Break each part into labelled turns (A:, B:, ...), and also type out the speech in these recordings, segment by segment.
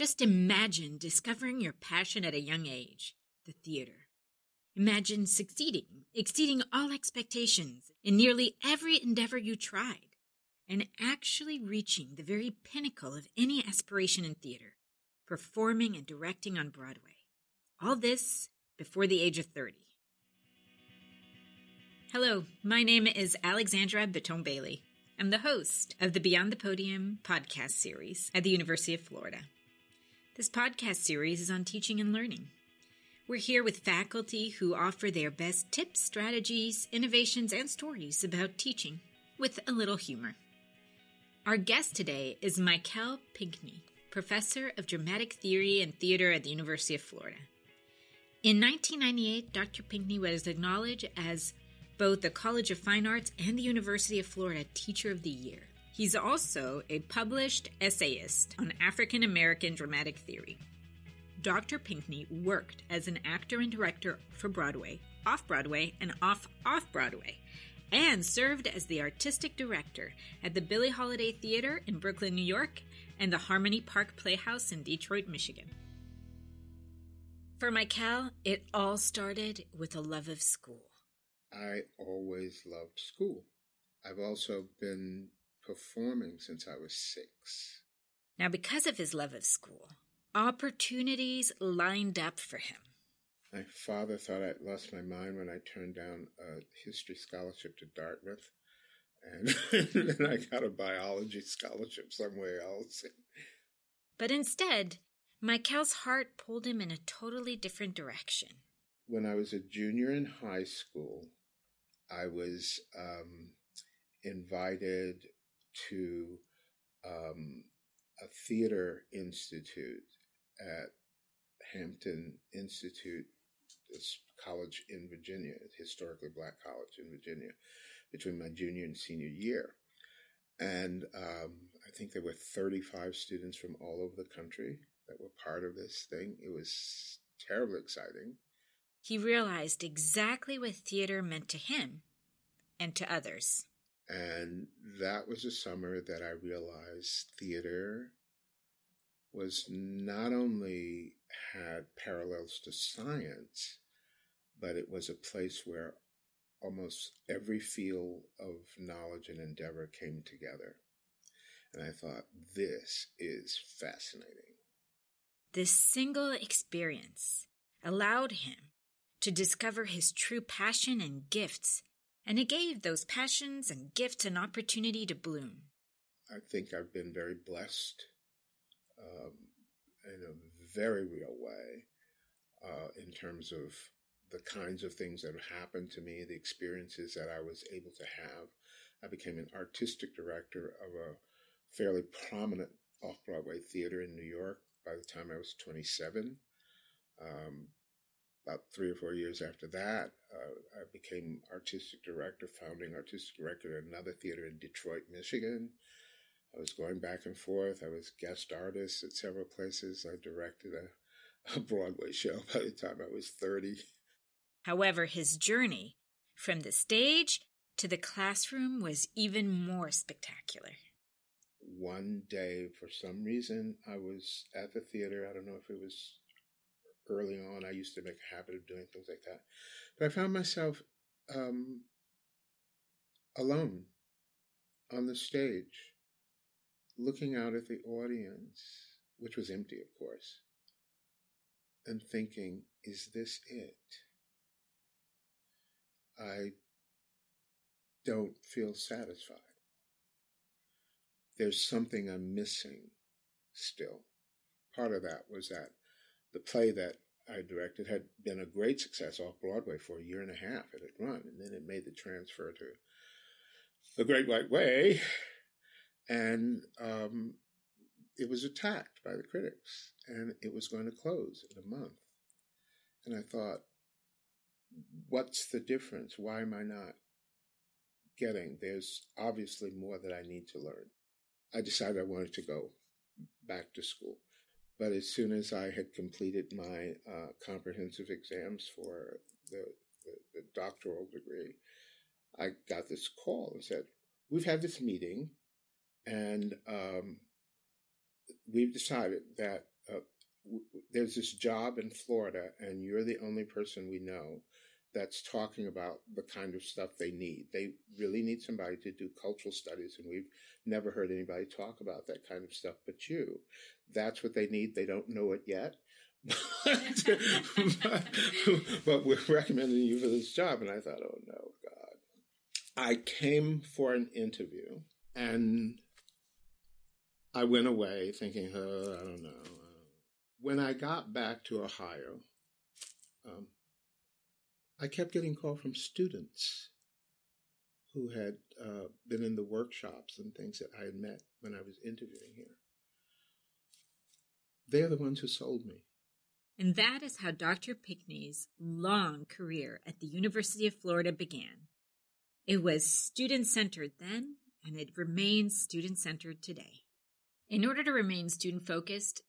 A: Just imagine discovering your passion at a young age, the theater. Imagine succeeding, exceeding all expectations in nearly every endeavor you tried, and actually reaching the very pinnacle of any aspiration in theater, performing and directing on Broadway. All this before the age of 30. Hello, my name is Alexandra Baton Bailey. I'm the host of the Beyond the Podium podcast series at the University of Florida. This podcast series is on teaching and learning. We're here with faculty who offer their best tips, strategies, innovations, and stories about teaching with a little humor. Our guest today is Michael Pinkney, professor of dramatic theory and theater at the University of Florida. In 1998, Dr. Pinkney was acknowledged as both the College of Fine Arts and the University of Florida Teacher of the Year. He's also a published essayist on African American dramatic theory. Dr. Pinkney worked as an actor and director for Broadway, off Broadway, and off off Broadway, and served as the artistic director at the Billie Holiday Theater in Brooklyn, New York, and the Harmony Park Playhouse in Detroit, Michigan. For Michael, it all started with a love of school.
B: I always loved school. I've also been performing since I was six.
A: Now, because of his love of school, opportunities lined up for him.
B: My father thought I'd lost my mind when I turned down a history scholarship to Dartmouth. And then I got a biology scholarship somewhere else.
A: But instead, Michael's heart pulled him in a totally different direction.
B: When I was a junior in high school, I was um, invited to um, a theater institute at Hampton Institute, this college in Virginia, historically black college in Virginia, between my junior and senior year. And um, I think there were 35 students from all over the country that were part of this thing. It was terribly exciting.
A: He realized exactly what theater meant to him and to others.
B: And that was a summer that I realized theater was not only had parallels to science, but it was a place where almost every field of knowledge and endeavor came together. And I thought, this is fascinating.
A: This single experience allowed him to discover his true passion and gifts, and it gave those passions and gifts an opportunity to bloom.
B: I think I've been very blessed um, in a very real way uh, in terms of the kinds of things that have happened to me, the experiences that I was able to have. I became an artistic director of a fairly prominent off Broadway theater in New York by the time I was 27. Um, about three or four years after that, uh, I became artistic director, founding artistic director at another theater in Detroit, Michigan. I was going back and forth. I was guest artist at several places. I directed a, a Broadway show by the time I was 30.
A: However, his journey from the stage to the classroom was even more spectacular.
B: One day, for some reason, I was at the theater. I don't know if it was early on. I used to make a habit of doing things like that. But I found myself um, alone on the stage, looking out at the audience, which was empty, of course, and thinking, is this it? I don't feel satisfied. There's something I'm missing still. Part of that was that the play that I directed had been a great success off Broadway for a year and a half. It had run, and then it made the transfer to The Great White Way, and um, it was attacked by the critics, and it was going to close in a month. And I thought, what's the difference? Why am I not getting? There's obviously more that I need to learn. I decided I wanted to go back to school. But as soon as I had completed my uh, comprehensive exams for the, the, the, doctoral degree, I got this call and said, We've had this meeting, and um, we've decided that uh, w- there's this job in Florida, and you're the only person we know that's talking about the kind of stuff they need. They really need somebody to do cultural studies, and we've never heard anybody talk about that kind of stuff but you. That's what they need. They don't know it yet. but, but, we're recommending you for this job. And I thought, oh no, God. I came for an interview and I went away thinking, oh, I don't know. When I got back to Ohio, um, I kept getting calls from students who had uh, been in the workshops and things that I had met when I was interviewing here. They're the ones who sold me.
A: And that is how Dr. Pinkney's long career at the University of Florida began. It was student centered then, and it remains student centered today. In order to remain student focused,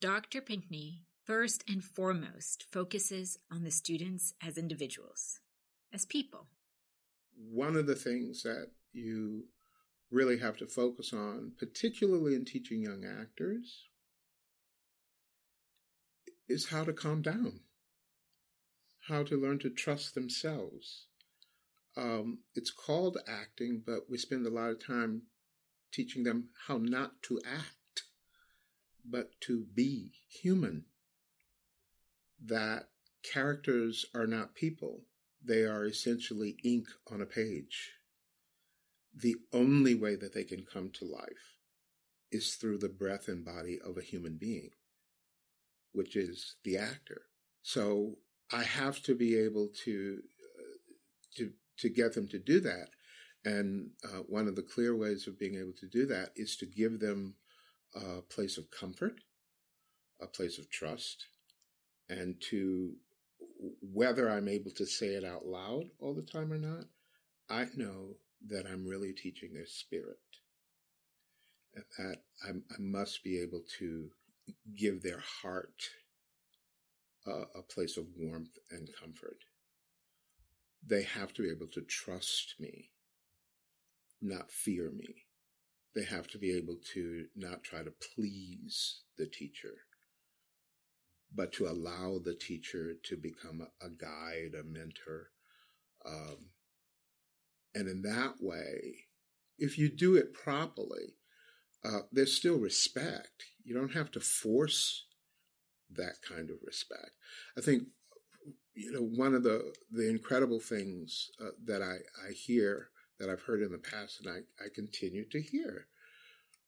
A: Dr. Pinkney first and foremost focuses on the students as individuals, as people.
B: One of the things that you really have to focus on, particularly in teaching young actors, is how to calm down, how to learn to trust themselves. Um, it's called acting, but we spend a lot of time teaching them how not to act, but to be human that characters are not people, they are essentially ink on a page. The only way that they can come to life is through the breath and body of a human being, which is the actor. So I have to be able to uh, to to get them to do that. And uh, one of the clear ways of being able to do that is to give them a place of comfort, a place of trust, and to whether I'm able to say it out loud all the time or not, I know that I'm really teaching their spirit. And that I'm, i must be able to give their heart a place of warmth and comfort. They have to be able to trust me, not fear me. They have to be able to not try to please the teacher but to allow the teacher to become a, guide, a mentor. Um, and in that way, if you do it properly, uh, there's still respect. You don't have to force that kind of respect. I think, you know, one of the, the incredible things uh, that I, I hear, that I've heard in the past, and I, I continue to hear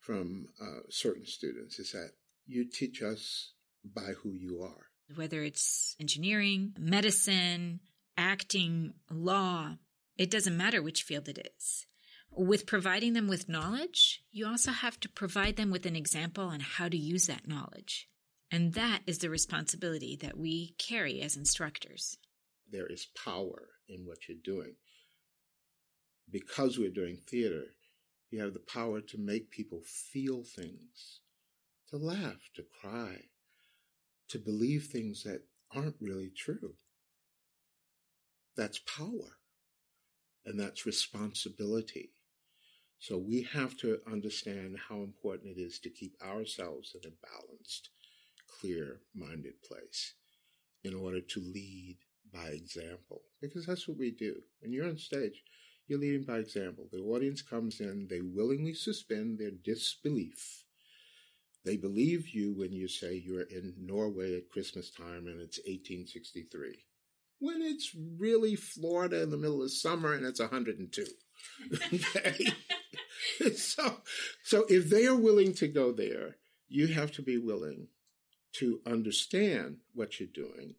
B: from uh, certain students, is that you teach us by who you are.
A: Whether it's engineering, medicine, acting, law, it doesn't matter which field it is. With providing them with knowledge, you also have to provide them with an example on how to use that knowledge. And that is the responsibility that we carry as instructors.
B: There is power in what you're doing. Because we're doing theater, you have the power to make people feel things, to laugh, to cry, to believe things that aren't really true. That's power and that's responsibility. So we have to understand how important it is to keep ourselves in a balanced, clear minded place in order to lead by example. Because that's what we do. When you're on stage, you're leading by example. The audience comes in, they willingly suspend their disbelief they believe you when you say you're in Norway at Christmas time and it's 1863. When it's really Florida in the middle of summer and it's 102. okay? so, so if they are willing to go there, you have to be willing to understand what you're doing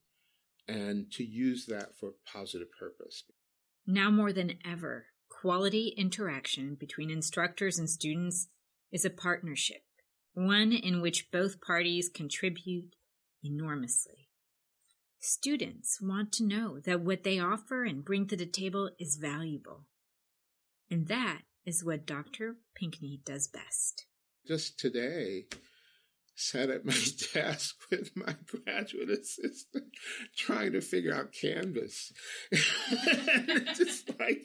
B: and to use that for positive purpose.
A: Now more than ever, quality interaction between instructors and students is a partnership one in which both parties contribute enormously. Students want to know that what they offer and bring to the table is valuable. And that is what Dr. Pinkney does best.
B: Just today, sat at my desk with my graduate assistant trying to figure out Canvas. just like,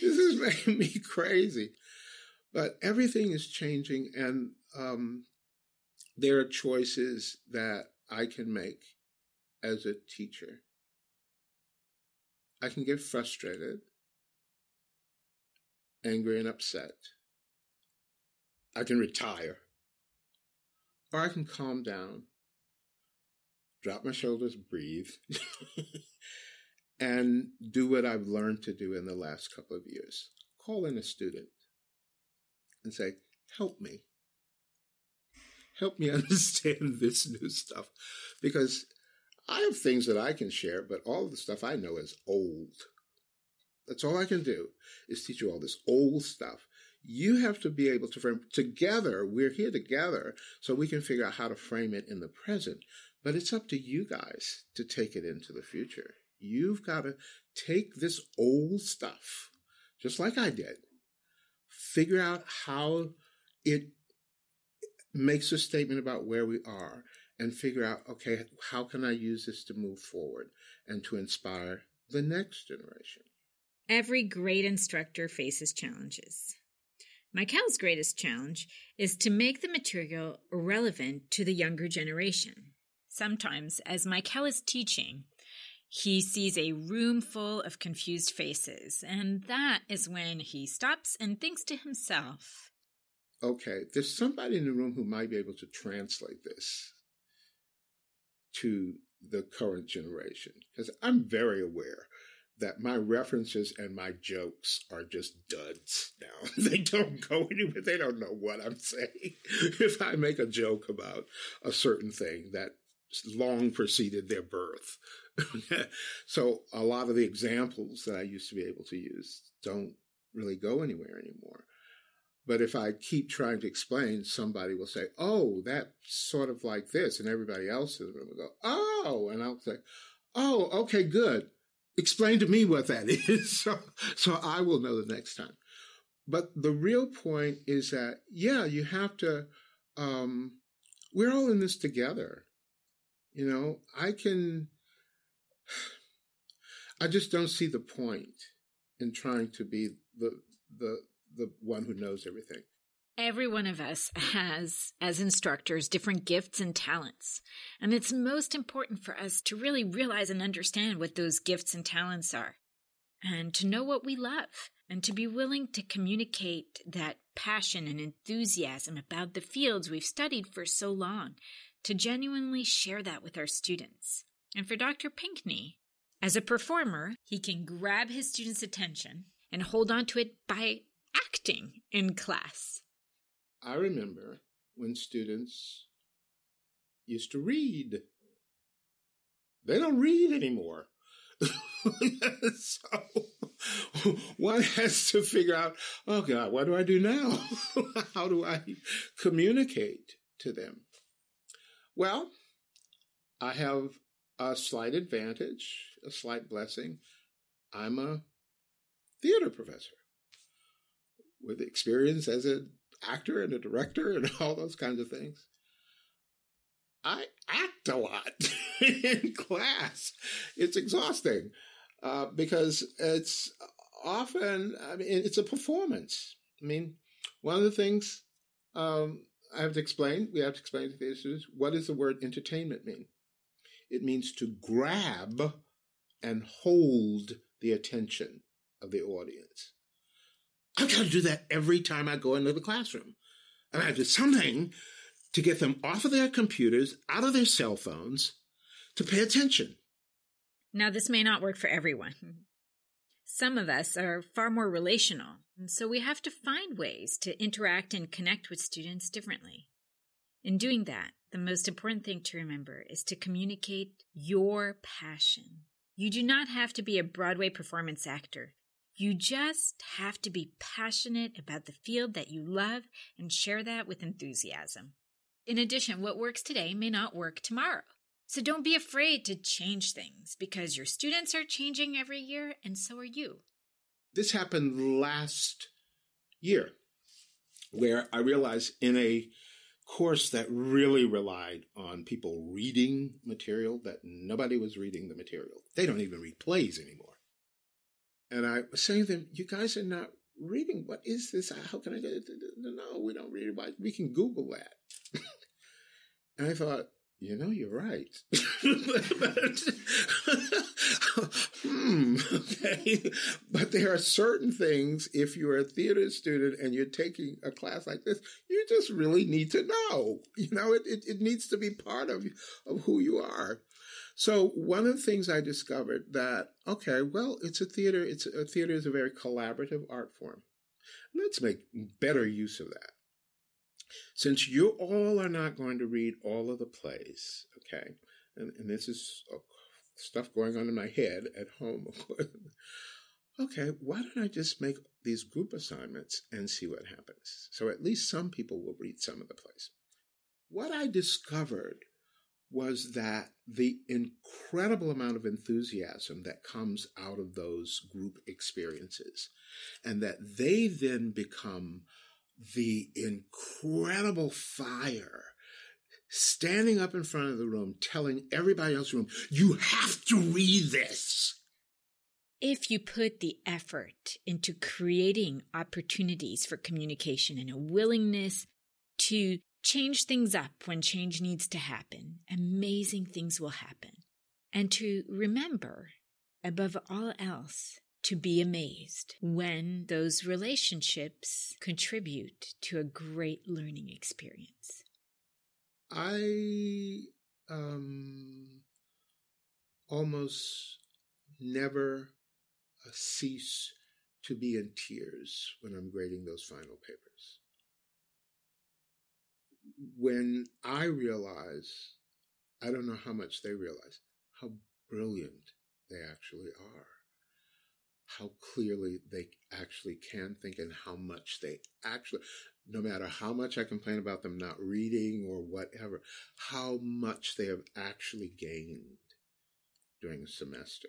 B: this is making me crazy. But everything is changing, and um, there are choices that I can make as a teacher. I can get frustrated, angry, and upset. I can retire. Or I can calm down, drop my shoulders, breathe, and do what I've learned to do in the last couple of years. Call in a student and say, Help me. Help me understand this new stuff. Because I have things that I can share, but all the stuff I know is old. That's all I can do is teach you all this old stuff. You have to be able to frame together. We're here together so we can figure out how to frame it in the present. But it's up to you guys to take it into the future. You've got to take this old stuff, just like I did, figure out how it makes a statement about where we are and figure out, okay, how can I use this to move forward and to inspire the next generation?
A: Every great instructor faces challenges. Michael's greatest challenge is to make the material relevant to the younger generation. Sometimes, as Michael is teaching, he sees a room full of confused faces, and that is when he stops and thinks to himself,
B: Okay, there's somebody in the room who might be able to translate this to the current generation. Because I'm very aware that my references and my jokes are just duds now. they don't go anywhere. They don't know what I'm saying. if I make a joke about a certain thing that long preceded their birth. so a lot of the examples that I used to be able to use don't really go anywhere anymore. But if I keep trying to explain, somebody will say, "Oh, that's sort of like this," and everybody else in the room will go, "Oh," and I'll say, "Oh, okay, good. Explain to me what that is, so, so I will know the next time." But the real point is that, yeah, you have to. Um, we're all in this together. You know, I can. I just don't see the point in trying to be the the the one who knows everything.
A: Every one of us has, as instructors, different gifts and talents. And it's most important for us to really realize and understand what those gifts and talents are, and to know what we love, and to be willing to communicate that passion and enthusiasm about the fields we've studied for so long, to genuinely share that with our students. And for Dr. Pinkney, as a performer, he can grab his students' attention and hold on to it by acting in class.
B: I remember when students used to read. They don't read anymore. so one has to figure out, oh God, what do I do now? How do I communicate to them? Well, I have a slight advantage, a slight blessing. I'm a theater professor with experience as an actor and a director and all those kinds of things. I act a lot in class. It's exhausting uh, because it's often, I mean, it's a performance. I mean, one of the things um, I have to explain, we have to explain to the students, what does the word entertainment mean? It means to grab and hold the attention of the audience. I've got to do that every time I go into the classroom. And I have to do something to get them off of their computers, out of their cell phones, to pay attention.
A: Now, this may not work for everyone. Some of us are far more relational, and so we have to find ways to interact and connect with students differently. In doing that, the most important thing to remember is to communicate your passion. You do not have to be a Broadway performance actor you just have to be passionate about the field that you love and share that with enthusiasm. In addition, what works today may not work tomorrow. So don't be afraid to change things because your students are changing every year and so are you.
B: This happened last year where I realized in a course that really relied on people reading material that nobody was reading the material. They don't even read plays anymore. And I was saying to them, you guys are not reading. What is this? How can I get it? No, we don't read it. We can Google that. And I thought, you know, you're right. hmm, okay. But there are certain things, if you're a theater student and you're taking a class like this, you just really need to know. You know, it, it, it needs to be part of, of who you are. So one of the things I discovered that, okay, well, it's a theater, it's a theater is a very collaborative art form. Let's make better use of that. Since you all are not going to read all of the plays, okay, and, and this is uh, stuff going on in my head at home, okay, why don't I just make these group assignments and see what happens? So at least some people will read some of the plays. What I discovered was that the incredible amount of enthusiasm that comes out of those group experiences and that they then become the incredible fire standing up in front of the room telling everybody else in the room, you have to read this.
A: If you put the effort into creating opportunities for communication and a willingness to change things up when change needs to happen, amazing things will happen. And to remember, above all else, to be amazed when those relationships contribute to a great learning experience.
B: I um, almost never uh, cease to be in tears when I'm grading those final papers. When I realize, I don't know how much they realize, how brilliant they actually are how clearly they actually can think and how much they actually, no matter how much I complain about them not reading or whatever, how much they have actually gained during a semester.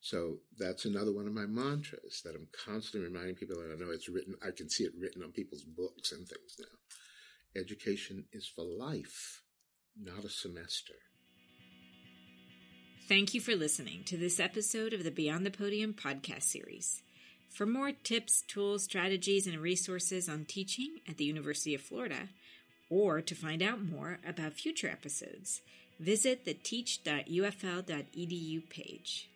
B: So that's another one of my mantras that I'm constantly reminding people that I know it's written, I can see it written on people's books and things now. Education is for life, not a semester.
A: Thank you for listening to this episode of the Beyond the Podium podcast series. For more tips, tools, strategies, and resources on teaching at the University of Florida, or to find out more about future episodes, visit the teach.ufl.edu page.